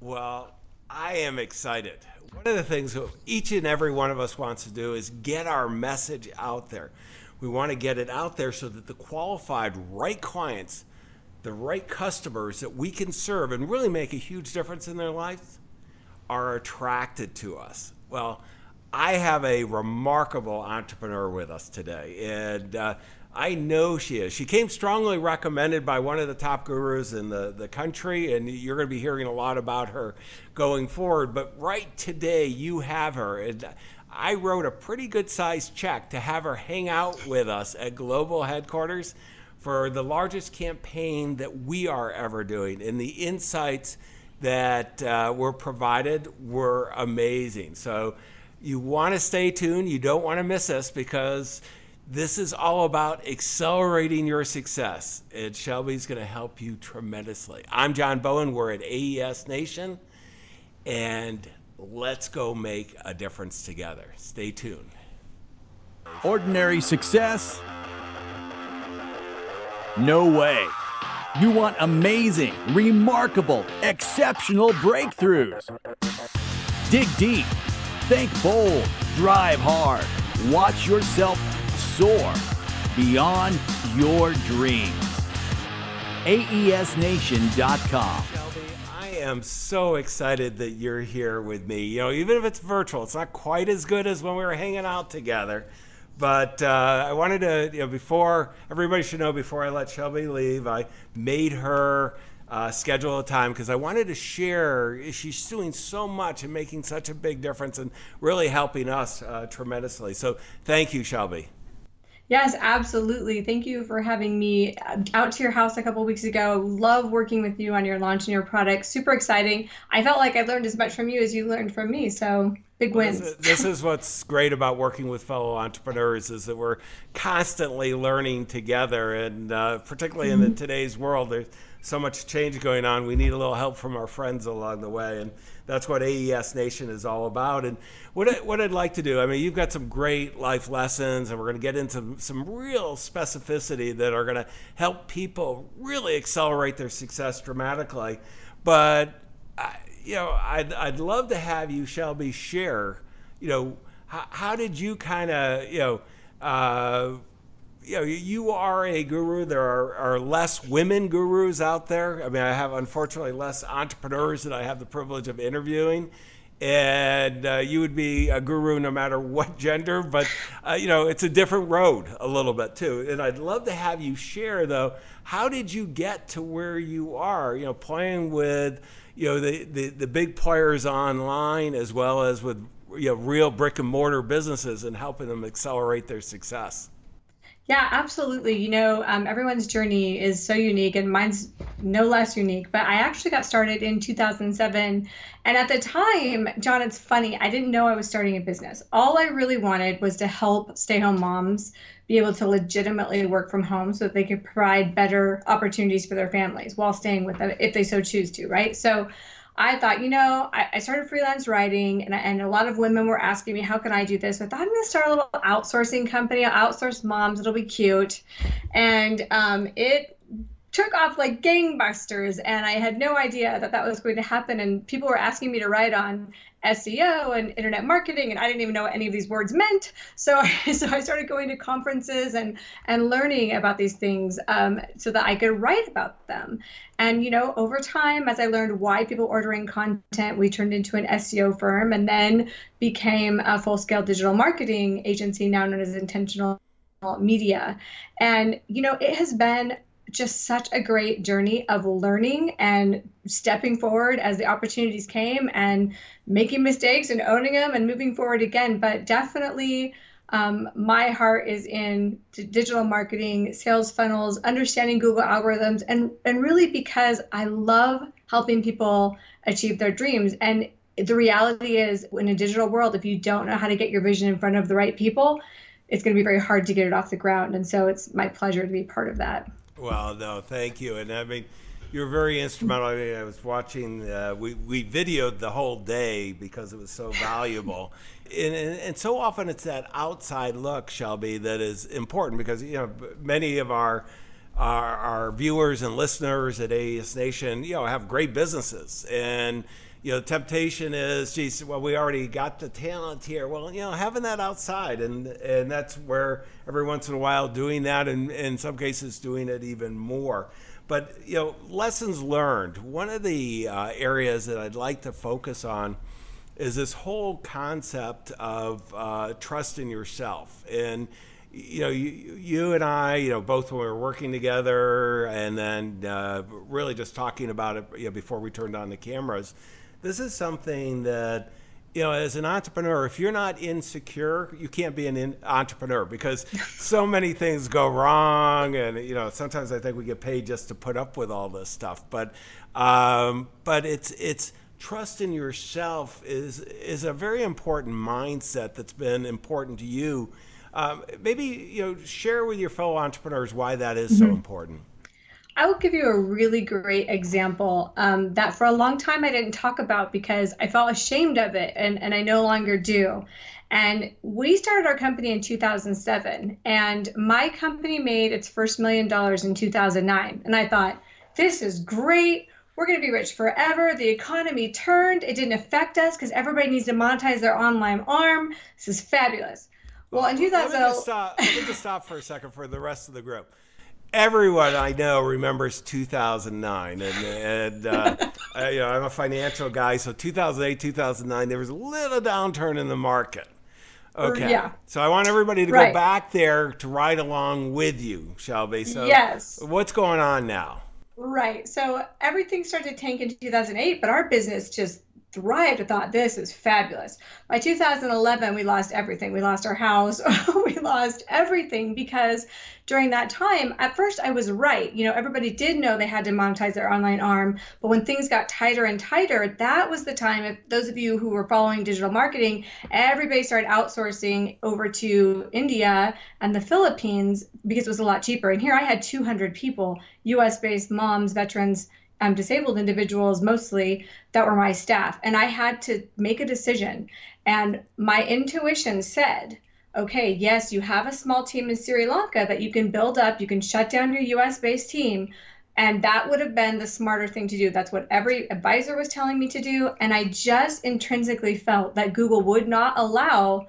Well, I am excited. One of the things that each and every one of us wants to do is get our message out there. We want to get it out there so that the qualified right clients, the right customers that we can serve and really make a huge difference in their lives are attracted to us. Well, I have a remarkable entrepreneur with us today, and uh, I know she is. She came strongly recommended by one of the top gurus in the, the country, and you're going to be hearing a lot about her going forward. But right today, you have her. And I wrote a pretty good sized check to have her hang out with us at Global Headquarters for the largest campaign that we are ever doing. And the insights that uh, were provided were amazing. So you want to stay tuned. You don't want to miss us because this is all about accelerating your success. And Shelby's going to help you tremendously. I'm John Bowen. We're at AES Nation. And let's go make a difference together. Stay tuned. Ordinary success? No way. You want amazing, remarkable, exceptional breakthroughs. Dig deep, think bold, drive hard, watch yourself soar beyond your dreams. AESNation.com. Shelby, I am so excited that you're here with me. You know, even if it's virtual, it's not quite as good as when we were hanging out together. But uh, I wanted to, you know, before everybody should know, before I let Shelby leave, I made her uh, schedule a time because I wanted to share. She's doing so much and making such a big difference and really helping us uh, tremendously. So thank you, Shelby. Yes, absolutely. Thank you for having me uh, out to your house a couple weeks ago. Love working with you on your launch and your product. Super exciting. I felt like I learned as much from you as you learned from me. So big wins. This is, this is what's great about working with fellow entrepreneurs is that we're constantly learning together, and uh, particularly mm-hmm. in the, mm-hmm. today's world, there's so much change going on. We need a little help from our friends along the way, and that's what AES Nation is all about. And what I, what I'd like to do, I mean, you've got some great life lessons, and we're going to get into some real specificity that are going to help people really accelerate their success dramatically. But I, you know, I'd I'd love to have you, Shelby, share. You know, how, how did you kind of you know. Uh, you know, you are a guru. There are, are, less women gurus out there. I mean, I have unfortunately less entrepreneurs that I have the privilege of interviewing. And uh, you would be a guru no matter what gender, but uh, you know it's a different road a little bit too. And I'd love to have you share though. How did you get to where you are? You know, playing with you know the, the, the big players online as well as with you know real brick and mortar businesses and helping them accelerate their success. Yeah, absolutely. You know, um, everyone's journey is so unique, and mine's no less unique. But I actually got started in 2007. And at the time, John, it's funny, I didn't know I was starting a business. All I really wanted was to help stay home moms be able to legitimately work from home so that they could provide better opportunities for their families while staying with them if they so choose to, right? So I thought, you know, I, I started freelance writing, and, and a lot of women were asking me, how can I do this? I thought I'm going to start a little outsourcing company. I'll outsource moms. It'll be cute. And um, it took off like gangbusters, and I had no idea that that was going to happen. And people were asking me to write on SEO and internet marketing, and I didn't even know what any of these words meant. So, so I started going to conferences and and learning about these things um, so that I could write about them. And you know, over time, as I learned why people ordering content, we turned into an SEO firm, and then became a full-scale digital marketing agency now known as Intentional Media. And you know, it has been just such a great journey of learning and stepping forward as the opportunities came and making mistakes and owning them and moving forward again. But definitely, um, my heart is in digital marketing, sales funnels, understanding Google algorithms, and and really because I love helping people achieve their dreams. And the reality is, in a digital world, if you don't know how to get your vision in front of the right people, it's going to be very hard to get it off the ground. And so, it's my pleasure to be part of that. Well, no, thank you. And I mean, you're very instrumental. I, mean, I was watching. Uh, we we videoed the whole day because it was so valuable, and, and, and so often it's that outside look, Shelby, that is important because you know many of our our, our viewers and listeners at AES Nation, you know, have great businesses and you know, temptation is, geez, well, we already got the talent here. Well, you know, having that outside, and and that's where every once in a while doing that, and in some cases doing it even more. But you know, lessons learned. One of the uh, areas that I'd like to focus on is this whole concept of uh, trust in yourself and you know, you, you and I, you know, both when we were working together and then uh, really just talking about it you know, before we turned on the cameras, this is something that you know, as an entrepreneur, if you're not insecure, you can't be an in- entrepreneur because so many things go wrong, and you know, sometimes I think we get paid just to put up with all this stuff. But, um, but it's it's trust in yourself is is a very important mindset that's been important to you. Um, maybe you know, share with your fellow entrepreneurs why that is mm-hmm. so important. I will give you a really great example um, that for a long time I didn't talk about because I felt ashamed of it and, and I no longer do. And we started our company in 2007, and my company made its first million dollars in 2009. And I thought, this is great. We're going to be rich forever. The economy turned. It didn't affect us because everybody needs to monetize their online arm. This is fabulous. Well, in 2000, let me just stop. Let me just stop for a second for the rest of the group everyone I know remembers 2009, and and uh, I, you know I'm a financial guy, so 2008, 2009, there was a little downturn in the market. Okay. Yeah. So I want everybody to right. go back there to ride along with you, Shelby. So yes. What's going on now? Right. So everything started to tank in 2008, but our business just thrived. I thought this is fabulous. By 2011, we lost everything. We lost our house. we lost everything because during that time, at first I was right. You know, everybody did know they had to monetize their online arm, but when things got tighter and tighter, that was the time. If those of you who were following digital marketing, everybody started outsourcing over to India and the Philippines because it was a lot cheaper. And here I had 200 people, US based moms, veterans, um, disabled individuals mostly that were my staff. And I had to make a decision. And my intuition said, okay, yes, you have a small team in Sri Lanka that you can build up, you can shut down your US based team. And that would have been the smarter thing to do. That's what every advisor was telling me to do. And I just intrinsically felt that Google would not allow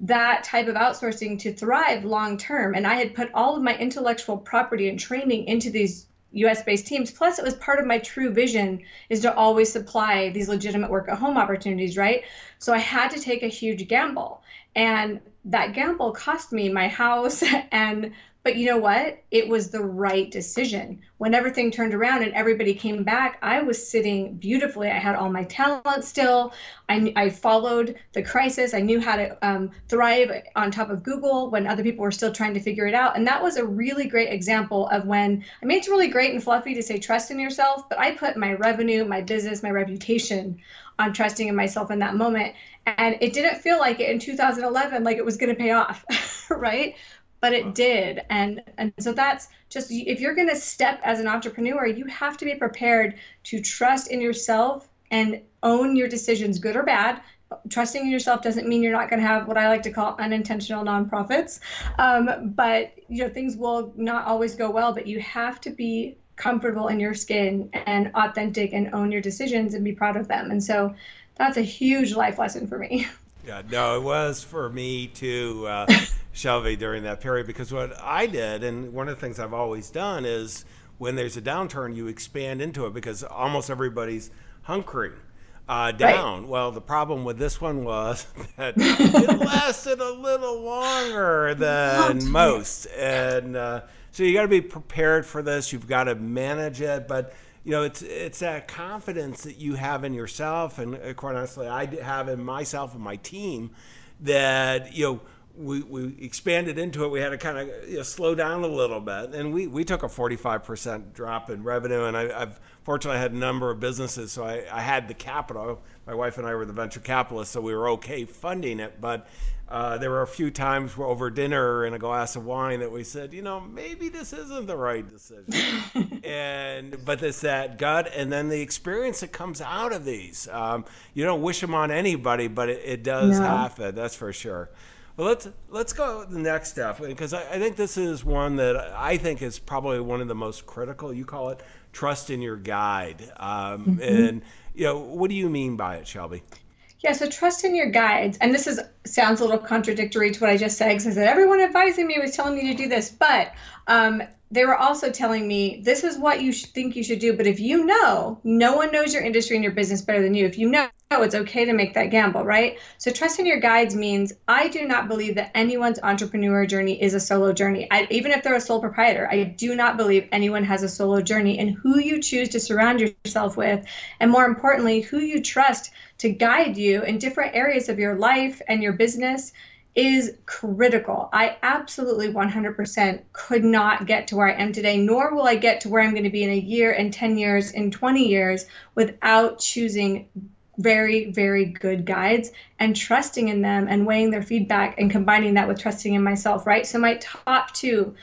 that type of outsourcing to thrive long term. And I had put all of my intellectual property and training into these US based teams. Plus, it was part of my true vision is to always supply these legitimate work at home opportunities, right? So I had to take a huge gamble. And that gamble cost me my house and but you know what? It was the right decision. When everything turned around and everybody came back, I was sitting beautifully. I had all my talent still. I, I followed the crisis. I knew how to um, thrive on top of Google when other people were still trying to figure it out. And that was a really great example of when I mean, it's really great and fluffy to say trust in yourself, but I put my revenue, my business, my reputation on trusting in myself in that moment. And it didn't feel like it in 2011, like it was going to pay off, right? But it did. And and so that's just if you're going to step as an entrepreneur you have to be prepared to trust in yourself and own your decisions good or bad. Trusting in yourself doesn't mean you're not going to have what i like to call unintentional nonprofits. Um, but you know things will not always go well but you have to be comfortable in your skin and authentic and own your decisions and be proud of them. And so that's a huge life lesson for me yeah no it was for me too uh, Shelby during that period because what I did, and one of the things I've always done is when there's a downturn, you expand into it because almost everybody's hunkering uh, down. Right. Well, the problem with this one was that it lasted a little longer than most, and uh, so you got to be prepared for this. You've got to manage it, but you know it's it's that confidence that you have in yourself, and uh, quite honestly, I have in myself and my team that you know we, we expanded into it, we had to kind of you know, slow down a little bit. And we, we took a 45% drop in revenue. And I, have fortunately I had a number of businesses, so I, I had the capital. My wife and I were the venture capitalists, so we were okay funding it. But uh, there were a few times over dinner and a glass of wine that we said, you know, maybe this isn't the right decision. and but it's that gut, and then the experience that comes out of these. Um, you don't wish them on anybody, but it, it does no. happen. That's for sure. Well, let's let's go the next step because I, I, think this is one that I think is probably one of the most critical. You call it trust in your guide, um, mm-hmm. and you know what do you mean by it, Shelby? Yeah, so trust in your guides, and this is sounds a little contradictory to what I just said because everyone advising me was telling me to do this, but um, they were also telling me this is what you think you should do. But if you know, no one knows your industry and your business better than you. If you know, it's okay to make that gamble, right? So trusting your guides means I do not believe that anyone's entrepreneur journey is a solo journey. I, even if they're a sole proprietor, I do not believe anyone has a solo journey. And who you choose to surround yourself with, and more importantly, who you trust to guide you in different areas of your life and your business is critical. I absolutely 100% could not get to where I am today, nor will I get to where I'm going to be in a year, in 10 years, in 20 years without choosing very, very good guides and trusting in them and weighing their feedback and combining that with trusting in myself, right? So, my top two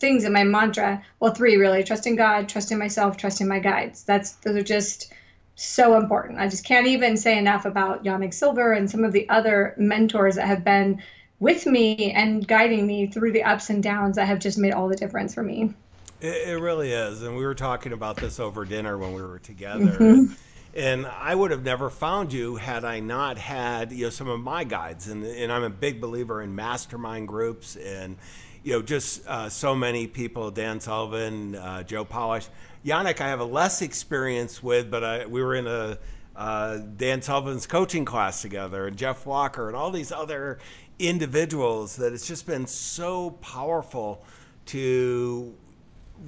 things in my mantra well, three really trusting God, trusting myself, trusting my guides. That's, those are just so important. I just can't even say enough about Yanik Silver and some of the other mentors that have been with me and guiding me through the ups and downs that have just made all the difference for me. It, it really is. And we were talking about this over dinner when we were together. Mm-hmm. And I would have never found you had I not had you know some of my guides, and, and I'm a big believer in mastermind groups, and you know just uh, so many people, Dan Sullivan, uh, Joe Polish, Yanik, I have a less experience with, but I, we were in a uh, Dan Sullivan's coaching class together, and Jeff Walker, and all these other individuals that it's just been so powerful to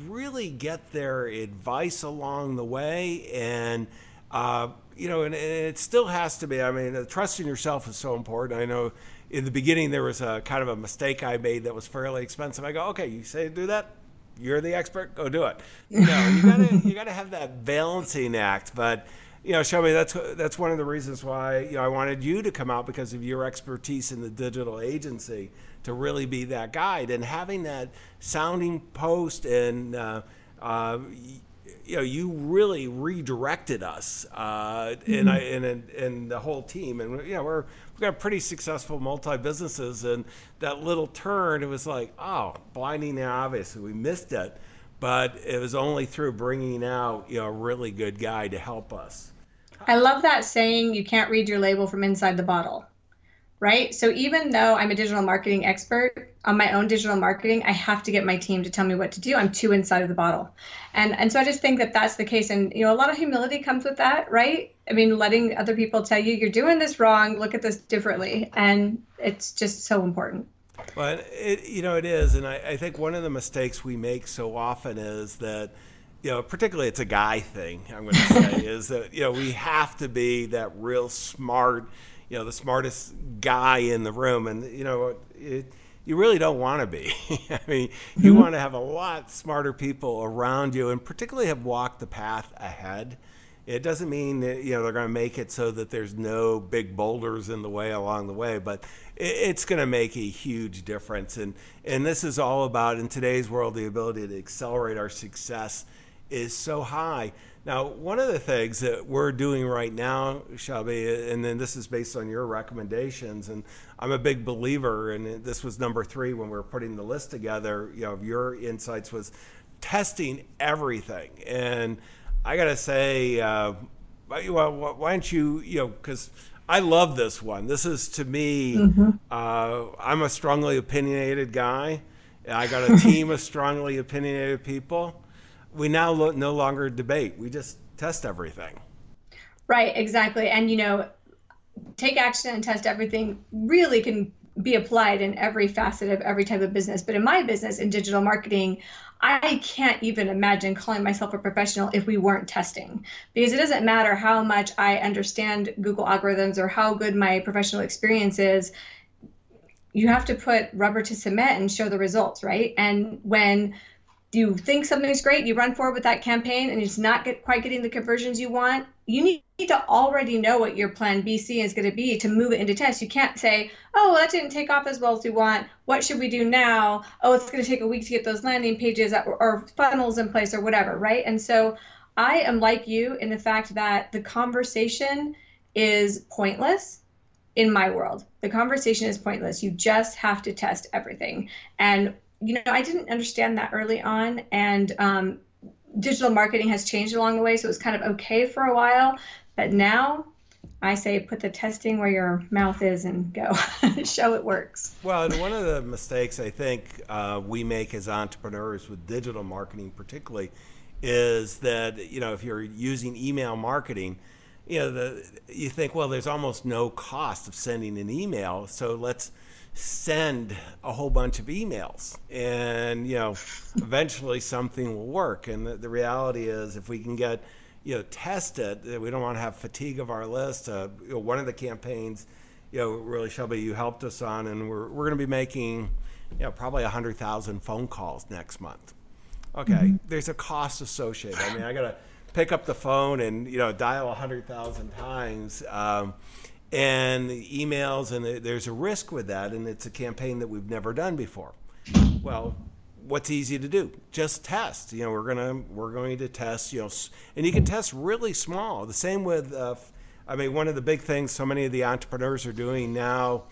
really get their advice along the way. And uh, you know and, and, it still has to be. I mean trusting yourself is so important. I know in the beginning there was a kind of a mistake i made that was fairly expensive i go okay you say do that you're the expert, go do it. No, you gotta you gotta have that balancing act. But you know, Shelby, that's that's one of the reasons why you know I wanted you to come out because of your expertise in the digital agency to really be that guide and having that sounding post and uh, uh, you know you really redirected us uh, mm-hmm. and I and, and the whole team and you know we're we've got pretty successful multi businesses, and that little turn, it was like, oh, blindingly obvious. We missed it, but it was only through bringing out you know a really good guy to help us. I love that saying. You can't read your label from inside the bottle right? So even though I'm a digital marketing expert on my own digital marketing, I have to get my team to tell me what to do. I'm too inside of the bottle. And and so I just think that that's the case and you know a lot of humility comes with that, right? I mean, letting other people tell you you're doing this wrong, look at this differently, and it's just so important. Well, it, you know, it is. And I, I think one of the mistakes we make so often is that, you know, particularly it's a guy thing, I'm going to say, is that, you know, we have to be that real smart, you know the smartest guy in the room, and you know it, you really don't want to be. I mean, you mm-hmm. want to have a lot smarter people around you, and particularly have walked the path ahead. It doesn't mean that you know they're going to make it so that there's no big boulders in the way along the way, but it's going to make a huge difference. And and this is all about in today's world the ability to accelerate our success is so high. Now, one of the things that we're doing right now, Shelby, and then this is based on your recommendations, and I'm a big believer, and this was number three when we were putting the list together. You know, your insights was testing everything, and I got to say, uh, well, why don't you, you know, because I love this one. This is to me, mm-hmm. uh, I'm a strongly opinionated guy. I got a team of strongly opinionated people we now lo- no longer debate. We just test everything. Right, exactly. And you know, take action and test everything really can be applied in every facet of every type of business. But in my business, in digital marketing, I can't even imagine calling myself a professional if we weren't testing. Because it doesn't matter how much I understand Google algorithms or how good my professional experience is. You have to put rubber to cement and show the results, right? And when you think something's great, you run forward with that campaign, and it's not get, quite getting the conversions you want, you need to already know what your plan BC is going to be to move it into test. You can't say, oh, that didn't take off as well as we want. What should we do now? Oh, it's going to take a week to get those landing pages or funnels in place or whatever, right? And so I am like you in the fact that the conversation is pointless in my world. The conversation is pointless. You just have to test everything. And you know, I didn't understand that early on, and um, digital marketing has changed along the way, so it was kind of okay for a while. But now I say put the testing where your mouth is and go show it works. Well, and one of the mistakes I think uh, we make as entrepreneurs with digital marketing, particularly, is that you know if you're using email marketing, you know the you think well there's almost no cost of sending an email, so let's send a whole bunch of emails and you know eventually something will work and the, the reality is if we can get you know, test it. We don't want to have fatigue of our list. Uh, you know, one of the campaigns, you know, really Shelby, you helped us on, and we're, we're going to be making, you know, probably 100,000 phone calls next month. Okay, mm-hmm. there's a cost associated. I mean, I got to pick up the phone and, you know, dial 100,000 times. Um, and emails, and there's a risk with that, and it's a campaign that we've never done before. Well, what's easy to do? Just test. You know, we're gonna we're going to test. You know, and you can test really small. The same with, uh, I mean, one of the big things so many of the entrepreneurs are doing now.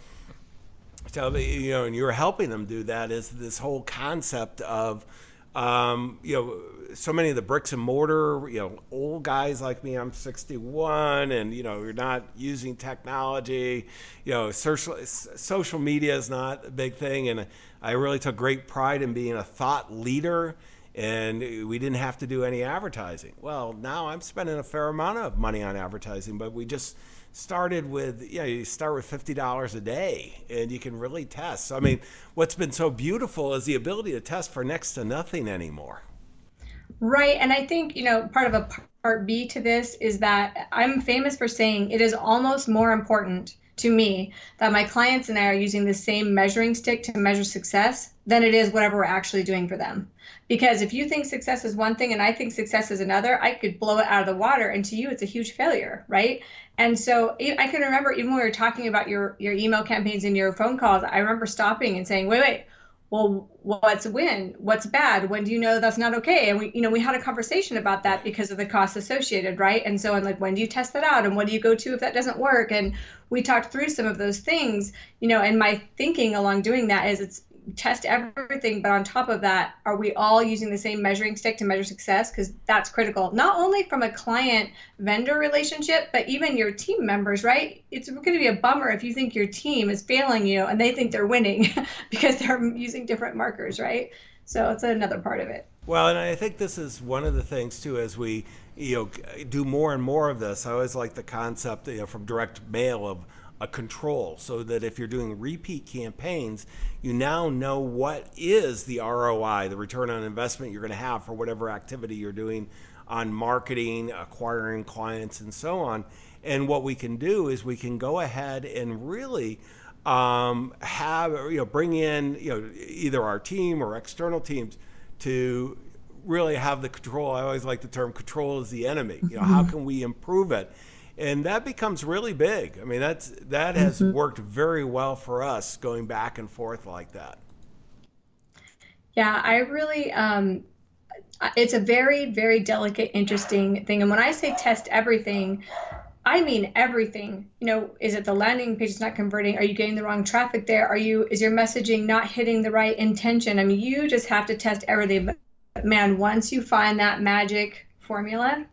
So you know, and you're helping them do that is this whole concept of, um, you know, so many of the bricks and mortar, you know, old guys like me, I'm 61, and you know, you're not using technology. You know, social social media is not a big thing, and I really took great pride in being a thought leader. And we didn't have to do any advertising. Well, now I'm spending a fair amount of money on advertising, but we just started with know you start with fifty dollars a day and you can really test. So, I mean, what's been so beautiful is the ability to test for next to nothing anymore. Right. And I think, you know, part of a part B to this is that I'm famous for saying it is almost more important to me that my clients and I are using the same measuring stick to measure success than it is whatever we're actually doing for them. Because if you think success is one thing and I think success is another, I could blow it out of the water. And to you, it's a huge failure, right? And so I can remember even when we were talking about your your email campaigns and your phone calls, I remember stopping and saying, wait, wait, well what's win what's bad when do you know that's not okay and we you know we had a conversation about that because of the costs associated right and so i'm like when do you test that out and what do you go to if that doesn't work and we talked through some of those things you know and my thinking along doing that is it's test everything but on top of that are we all using the same measuring stick to measure success? Because that's critical not only from a client vendor relationship but even your team members right? It's going to be a bummer if you think your team is failing you and they think they're winning because they're using different markers right? So it's another part of it. Well and i think this is one of the things too as we you know do more and more of this i always like the concept you know from direct mail of a control so that if you're doing repeat campaigns, you now know what is the ROI, the return on investment you're going to have for whatever activity you're doing on marketing, acquiring clients, and so on. And what we can do is we can go ahead and really um, have you know bring in you know either our team or external teams to really have the control. I always like the term "control is the enemy." You know, how can we improve it? And that becomes really big. I mean, that's that has mm-hmm. worked very well for us going back and forth like that. Yeah, I really um it's a very very delicate interesting thing and when I say test everything, I mean everything. You know, is it the landing page is not converting? Are you getting the wrong traffic there? Are you is your messaging not hitting the right intention? I mean, you just have to test everything. But man, once you find that magic formula,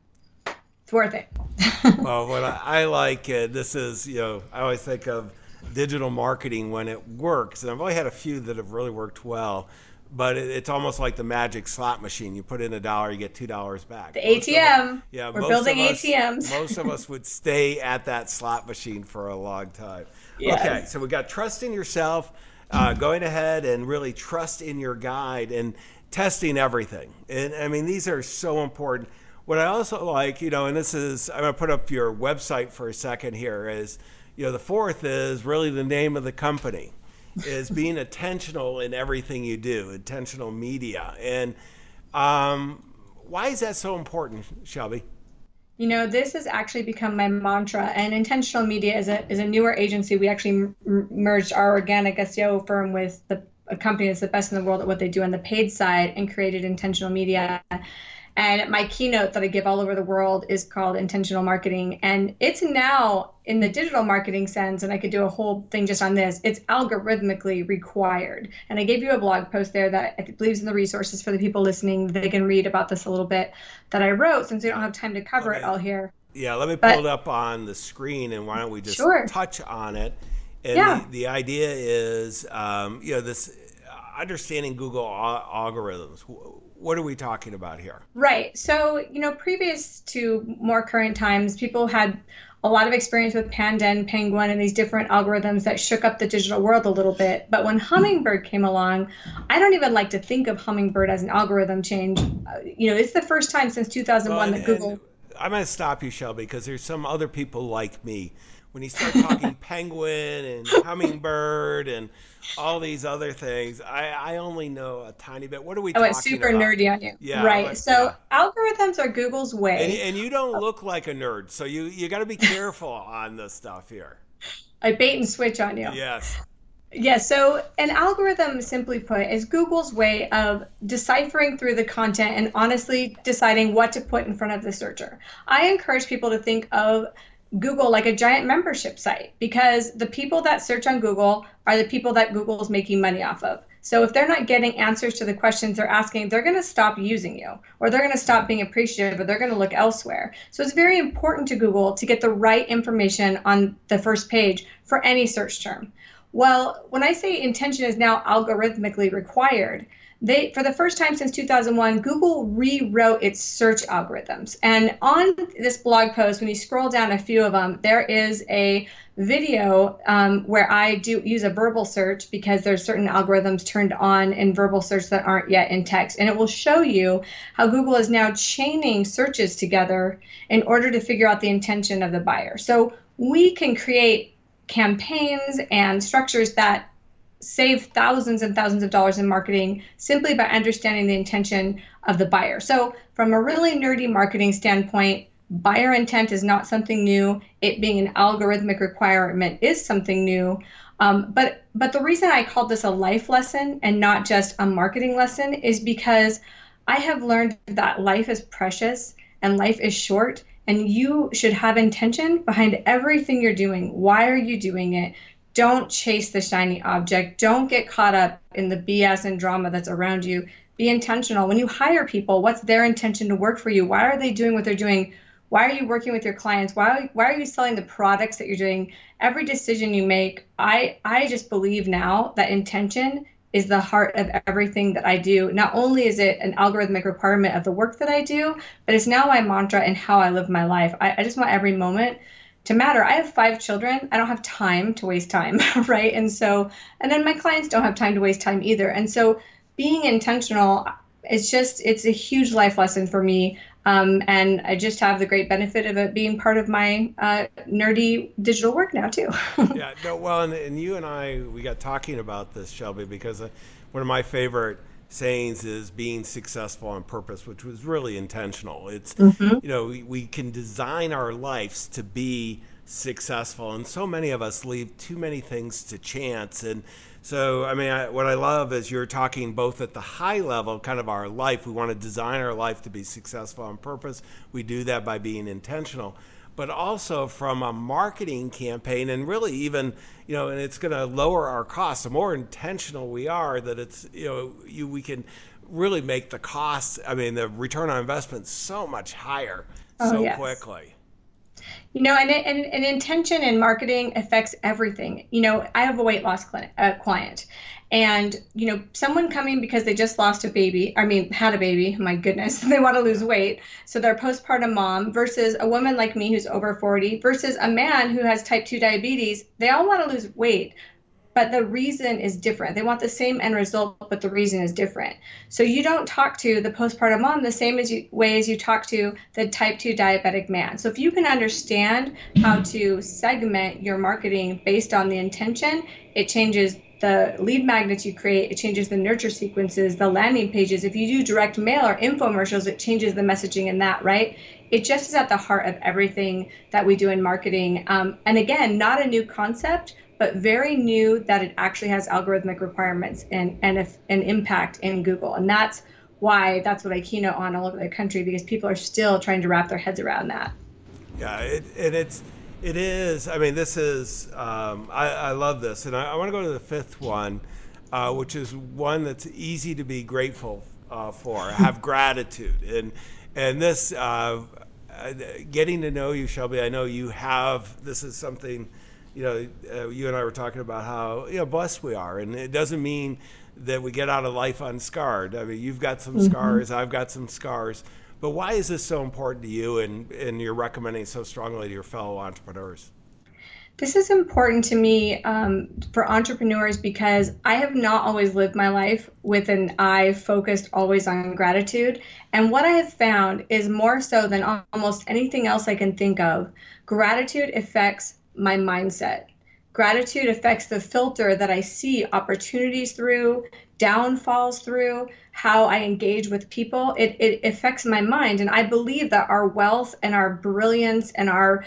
it's worth it. well, what I, I like, uh, this is, you know, I always think of digital marketing when it works, and I've only had a few that have really worked well. But it, it's almost like the magic slot machine. You put in a dollar, you get two dollars back. The most ATM. Us, yeah, we're building us, ATMs. most of us would stay at that slot machine for a long time. Yes. Okay, so we got trust in yourself, uh, going ahead and really trust in your guide and testing everything. And I mean, these are so important what I also like, you know, and this is, I'm going to put up your website for a second here, is, you know, the fourth is really the name of the company, is being intentional in everything you do, intentional media. And um, why is that so important, Shelby? You know, this has actually become my mantra. And Intentional Media is a, is a newer agency. We actually m- merged our organic SEO firm with the, a company that's the best in the world at what they do on the paid side and created Intentional Media And my keynote that I give all over the world is called Intentional Marketing. And it's now in the digital marketing sense, and I could do a whole thing just on this, it's algorithmically required. And I gave you a blog post there that I believe is in the resources for the people listening. They can read about this a little bit that I wrote since we don't have time to cover it all here. Yeah, let me pull but, it up on the screen and why don't we just sure. touch on it? And yeah. the, the idea is, um, you know, this understanding Google algorithms. What are we talking about here? Right. So, you know, previous to more current times, people had a lot of experience with Panda, Penguin, and these different algorithms that shook up the digital world a little bit. But when Hummingbird came along, I don't even like to think of Hummingbird as an algorithm change. Uh, you know, it's the first time since 2001 well, that Google. I'm going to stop you, Shelby, because there's some other people like me when you start talking penguin and hummingbird and all these other things, I, I only know a tiny bit. What are we talking about? oh, it's super about? nerdy on you. Yeah. Right. so yeah. algorithms are Google's way. And, and you don't uh, look like a nerd, so you, you got to be careful on this stuff here. I bait and switch on you. Yes. Yeah, so an algorithm, simply put, is Google's way of deciphering through the content and honestly deciding what to put in front of the searcher. I encourage people to think of Google like a giant membership site because the people that search on Google are the people that Google is making money off of. So if they're not getting answers to the questions they're asking, they're going to stop using you or they're going to stop being appreciative or they're going to look elsewhere. So it's very important to Google to get the right information on the first page for any search term. Well, when I say intention is now algorithmically required, they for the first time since 2001 google rewrote its search algorithms. And on this blog post when you scroll down a few of them there is a video um, where i do use a verbal search because there's certain algorithms turned on in verbal search that aren't yet in text. And it will show you how google is now chaining searches together in order to figure out the intention of the buyer. So we can create campaigns and structures that save thousands and thousands of dollars in marketing simply by understanding the intention of the buyer. So, from a really nerdy marketing standpoint, buyer intent is not something new. It being an algorithmic requirement is something new. Um, but but the reason I called this a life lesson and not just a marketing lesson is because I have learned that life is precious and life is short and you should have intention behind everything you're doing. Why are you doing it? Don't chase the shiny object. Don't get caught up in the BS and drama that's around you. Be intentional. When you hire people, what's their intention to work for you? Why are they doing what they're doing? Why are you working with your clients? Why, why are you selling the products that you're doing? Every decision you make, I, I just believe now that intention is the heart of everything that I do. Not only is it an algorithmic requirement of the work that I do, but it's now my mantra and how I live my life. I, I just want every moment to matter. I have five children. I don't have time to waste time, right? And so, and then my clients don't have time to waste time either. And so, being intentional, it's just, it's a huge life lesson for me. Um, and I just have the great benefit of it being part of my uh, nerdy digital work now too. yeah, no, well, and, and, you and I, we got talking about this, Shelby, because uh, one of my favorite sayings is being successful on purpose, which was really intentional. It's, mm-hmm. you know, we, we can design our lives to be successful, and so many of us leave too many things to chance. And so, I mean, I, what I love is you're talking both at the high level, kind of our life. We want to design our life to be successful on purpose. We do that by being intentional but also from a marketing campaign and really even you know and it's going to lower our costs. The more intentional we are that it's you know you we can really make the cost i mean the return on investment so much higher oh, so yes. quickly. You know and, and, and intention in marketing affects everything. You know i have a weight loss clinic, uh, client and you know someone coming because they just lost a baby i mean had a baby my goodness they want to lose weight so they're postpartum mom versus a woman like me who's over 40 versus a man who has type 2 diabetes they all want to lose weight but the reason is different. They want the same end result, but the reason is different. So you don't talk to the postpartum mom the same as you, way as you talk to the type 2 diabetic man. So if you can understand how to segment your marketing based on the intention, it changes the lead magnets you create, it changes the nurture sequences, the landing pages. If you do direct mail or infomercials, it changes the messaging in that, right? It just is at the heart of everything that we do in marketing. Um, and again, not a new concept, but very new that it actually has algorithmic requirements and, and if, an impact in Google. And that's why that's what I keynote on all over the country because people are still trying to wrap their heads around that. Yeah, it, and it's it is. I mean, this is. Um, I, I love this, and I, I want to go to the fifth one, uh, which is one that's easy to be grateful uh, for. Have gratitude, and and this uh, uh, getting to know you, Shelby. I know you have. This is something. You know, uh, you and I were talking about how you know blessed we are, and it doesn't mean that we get out of life unscarred. I mean, you've got some mm-hmm. scars, I've got some scars. But why is this so important to you and, and you're recommending so strongly to your fellow entrepreneurs? This is important to me um, for entrepreneurs because I have not always lived my life with an eye focused always on gratitude. And what I have found is more so than almost anything else I can think of, gratitude affects my mindset. Gratitude affects the filter that I see opportunities through, downfalls through, how I engage with people. It, it affects my mind. And I believe that our wealth and our brilliance and our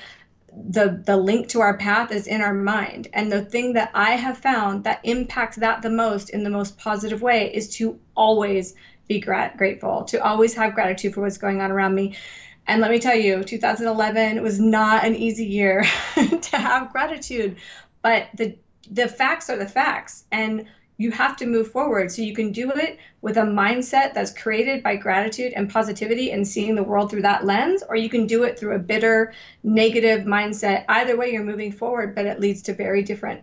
the the link to our path is in our mind and the thing that i have found that impacts that the most in the most positive way is to always be grat- grateful to always have gratitude for what's going on around me and let me tell you 2011 was not an easy year to have gratitude but the the facts are the facts and you have to move forward. So you can do it with a mindset that's created by gratitude and positivity and seeing the world through that lens or you can do it through a bitter negative mindset. Either way you're moving forward but it leads to very different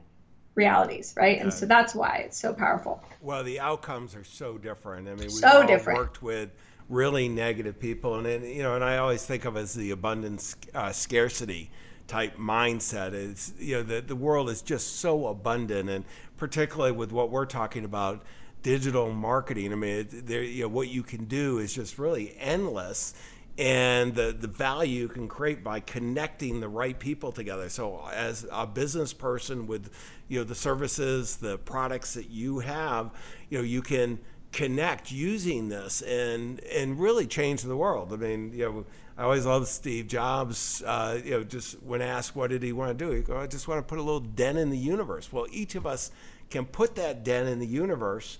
realities right? And so that's why it's so powerful. Well the outcomes are so different. I mean we've so different. worked with really negative people and, and you know and i always think of as the abundance uh, scarcity type mindset. It's you know the the world is just so abundant, and particularly with what we're talking about, digital marketing. I mean, there you know what you can do is just really endless. And the, the value you can create by connecting the right people together. So, as a business person with, you know, the services, the products that you have, you know, you can connect using this and and really change the world. I mean, you know, I always love Steve Jobs. Uh, you know, just when asked what did he want to do, he go, "I just want to put a little dent in the universe." Well, each of us can put that dent in the universe,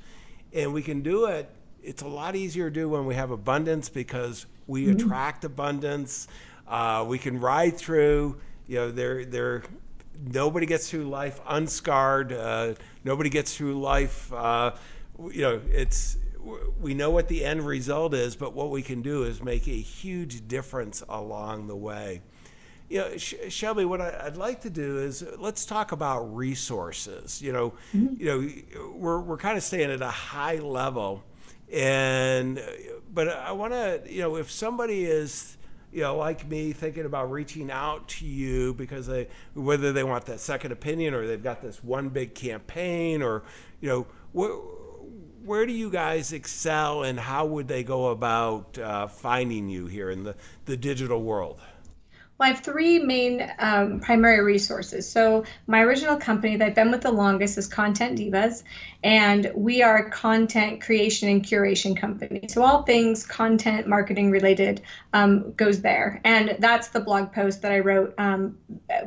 and we can do it. It's a lot easier to do when we have abundance because we mm-hmm. attract abundance. Uh, we can ride through. You know, there, there. Nobody gets through life unscarred. Uh, nobody gets through life. You know, it's we know what the end result is, but what we can do is make a huge difference along the way. You know, Shelby, what I, would like to do is let's talk about resources. You know, mm-hmm. you know, we're we're kind of staying at a high level, and but I want to, you know, if somebody is you know, like me, thinking about reaching out to you because they, whether they want that second opinion or they've got this one big campaign or, you know, what, where do you guys excel and how would they go about uh, finding you here in the, the digital world? Well, I have three main um, primary resources. So, my original company that I've been with the longest is Content Divas, and we are a content creation and curation company. So, all things content marketing related um, goes there. And that's the blog post that I wrote um,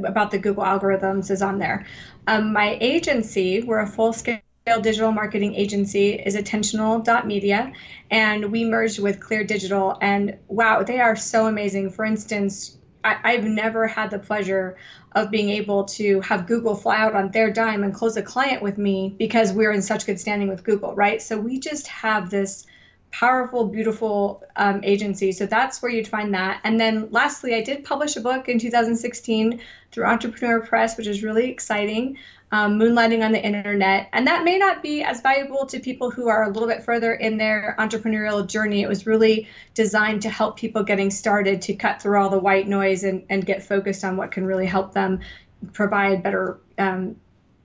about the Google algorithms is on there. Um, my agency, we're a full scale digital marketing agency is intentional.media and we merged with clear digital and wow they are so amazing. For instance I, have never had the pleasure of being able to have google fly out on their dime and close a client with me because we're in such good standing with google right? So we just have this powerful beautiful um, agency. So that's where you'd find that. And then lastly i did publish a book in 2016 through entrepreneur press which is really exciting um, moonlighting on the internet. And that may not be as valuable to people who are a little bit further in their entrepreneurial journey. It was really designed to help people getting started to cut through all the white noise and, and get focused on what can really help them provide better um,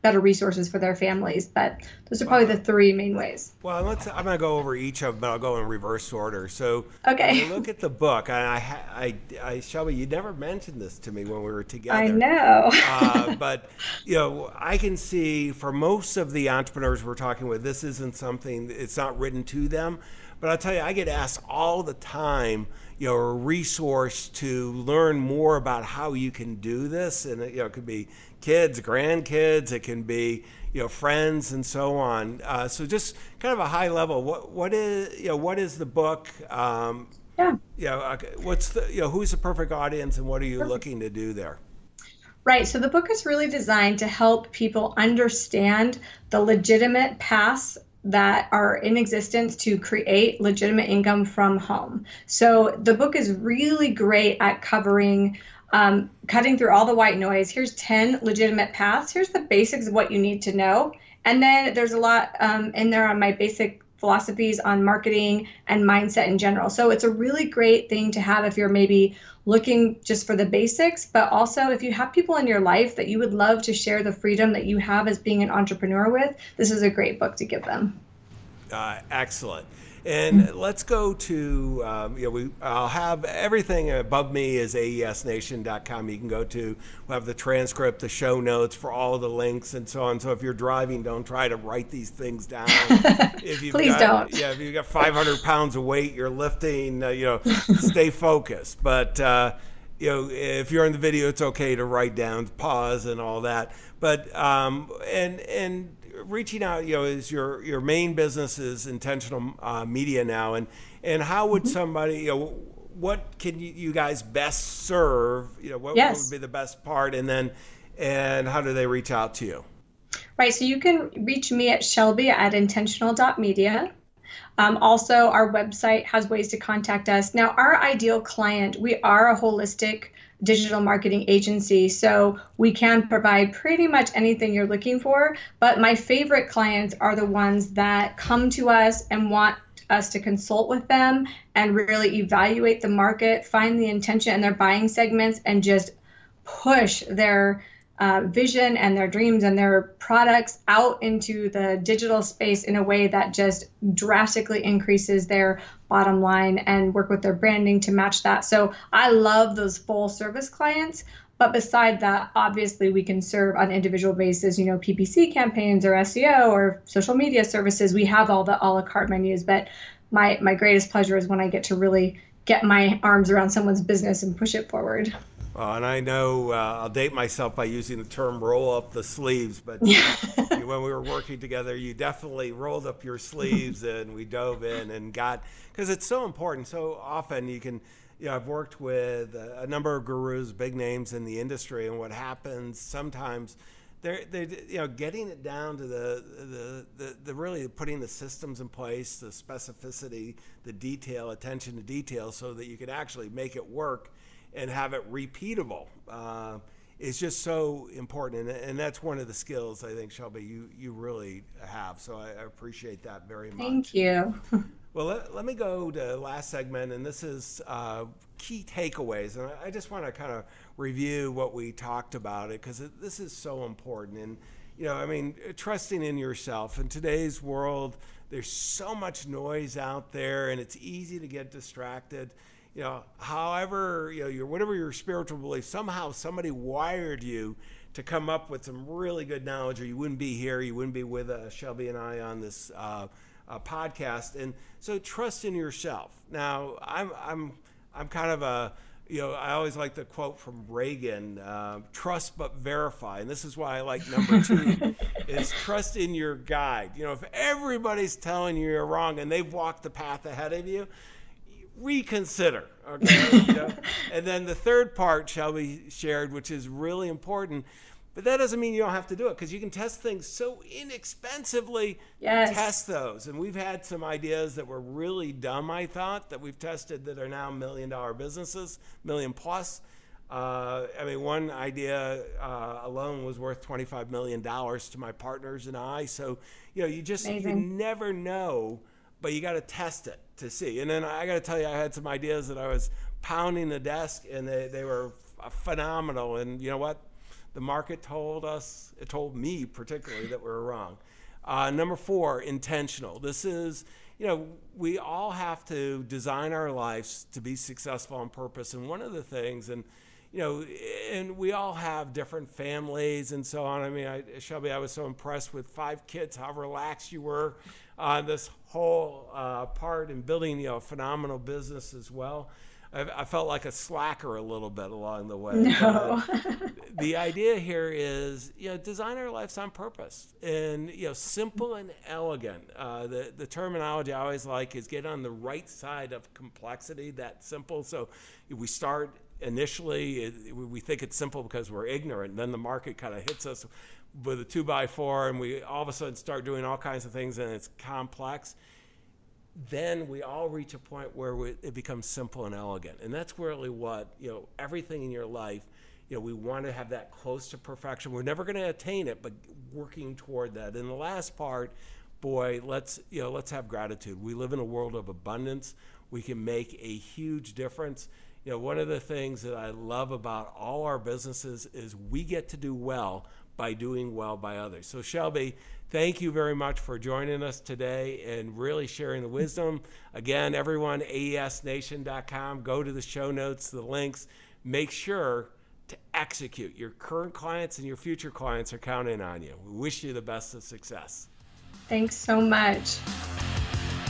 better resources for their families. But those are probably the three main ways. Well, let's. I'm going to go over each of them, but I'll go in reverse order. So, okay. look at the book. I, I, I, Shelby, you never mentioned this to me when we were together. I know. uh, but you know, I can see for most of the entrepreneurs we're talking with, this isn't something. It's not written to them. But I'll tell you, I get asked all the time, you know, a resource to learn more about how you can do this, and you know, it could be kids, grandkids, it can be you know friends and so on. Uh, so just kind of a high level. What what is you know what is the book? Um, yeah. You know, what's the you know who's the perfect audience and what are you perfect. looking to do there? Right. So the book is really designed to help people understand the legitimate paths that are in existence to create legitimate income from home. So the book is really great at covering um, cutting through all the white noise. Here's 10 legitimate paths. Here's the basics of what you need to know. And then there's a lot um, in there on my basic philosophies on marketing and mindset in general. So it's a really great thing to have if you're maybe looking just for the basics, but also if you have people in your life that you would love to share the freedom that you have as being an entrepreneur with, this is a great book to give them. Uh, excellent. And let's go to, um, you know, we, I'll have everything above me is aesnation.com. You can go to, we'll have the transcript, the show notes for all the links and so on. So if you're driving, don't try to write these things down. If you've Please got, don't. Yeah, if you've got 500 pounds of weight you're lifting, uh, you know, stay focused. But, uh, you know, if you're in the video, it's okay to write down, pause, and all that. But um, and and reaching out, you know, is your your main business is intentional uh, media now, and and how would mm-hmm. somebody, you know, what can you, you guys best serve? You know, what, yes. what would be the best part, and then and how do they reach out to you? Right. So you can reach me at Shelby at intentional.media. Um, also, our website has ways to contact us. Now, our ideal client, we are a holistic digital marketing agency. So we can provide pretty much anything you're looking for. But my favorite clients are the ones that come to us and want us to consult with them and really evaluate the market, find the intention in their buying segments, and just push their uh, vision and their dreams and their products out into the digital space in a way that just drastically increases their bottom line and work with their branding to match that. So I love those full service clients. But beside that, obviously, we can serve on individual basis, you know, PPC campaigns or SEO or social media services. We have all the a la carte menus. But my, my greatest pleasure is when I get to really get my arms around someone's business and push it forward. Uh, and I know uh, I'll date myself by using the term roll up the sleeves, but when we were working together, you definitely rolled up your sleeves and we dove in and got, because it's so important. So often you can, you know, I've worked with a, number of gurus, big names in the industry, and what happens sometimes, they're, they you know, getting it down to the, the, the, the really putting the systems in place, the specificity, the detail, attention to detail, so that you can actually make it work and have it repeatable uh, is just so important. And, and, that's one of the skills I think, Shelby, you, you really have. So I, I appreciate that very much. Thank you. well, let, let me go to the last segment, and this is uh, key takeaways. And I, I just want to kind of review what we talked about it because this is so important. And, you know, I mean, trusting in yourself. In today's world, there's so much noise out there, and it's easy to get distracted you know, however, you know, your whatever your spiritual belief, somehow somebody wired you to come up with some really good knowledge, or you wouldn't be here, you wouldn't be with uh, Shelby and I on this uh, uh, podcast. And so, trust in yourself. Now, I'm I'm I'm kind of a you know, I always like the quote from Reagan: uh, "Trust but verify." And this is why I like number two: is trust in your guide. You know, if everybody's telling you you're wrong and they've walked the path ahead of you, reconsider. Okay. you know? And then the third part Shelby shared, which is really important. But that doesn't mean you don't have to do it because you can test things so inexpensively. Yes. Test those. And we've had some ideas that were really dumb, I thought, that we've tested that are now million dollar businesses, million plus. Uh, I mean, one idea uh, alone was worth $25 million to my partners and I. So, you know, you just you never know but you got to test it to see. And then I got to tell you, I had some ideas that I was pounding the desk, and they, they were phenomenal. And you know what? The market told us, it told me particularly, that we were wrong. Uh, number four, intentional. This is, you know, we all have to design our lives to be successful on purpose. And one of the things, and you know, and we all have different families and so on. I mean, I, Shelby, I was so impressed with five kids, how relaxed you were on this whole uh, part in building you know a phenomenal business as well. I, I, felt like a slacker a little bit along the way. No. the idea here is, you know, design our lives on purpose and, you know, simple and elegant. Uh, the, the terminology I always like is get on the right side of complexity, that simple. So we start initially, we think it's simple because we're ignorant. And then the market kind of hits us with a two by four and we all of a sudden start doing all kinds of things and it's complex then we all reach a point where we, it becomes simple and elegant. And that's really what you know everything in your life you know we want to have that close to perfection. We're never going to attain it but working toward that. And the last part boy let's you know let's have gratitude. We live in a world of abundance. We can make a huge difference. You know one of the things that i love about all our businesses is we get to do well by doing well by others so shelby Thank you very much for joining us today and really sharing the wisdom. Again, everyone, aesnation.com, go to the show notes, the links. Make sure to execute. Your current clients and your future clients are counting on you. We wish you the best of success. Thanks so much.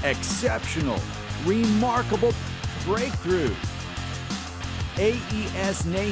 Exceptional, remarkable breakthroughs. aesnation.com.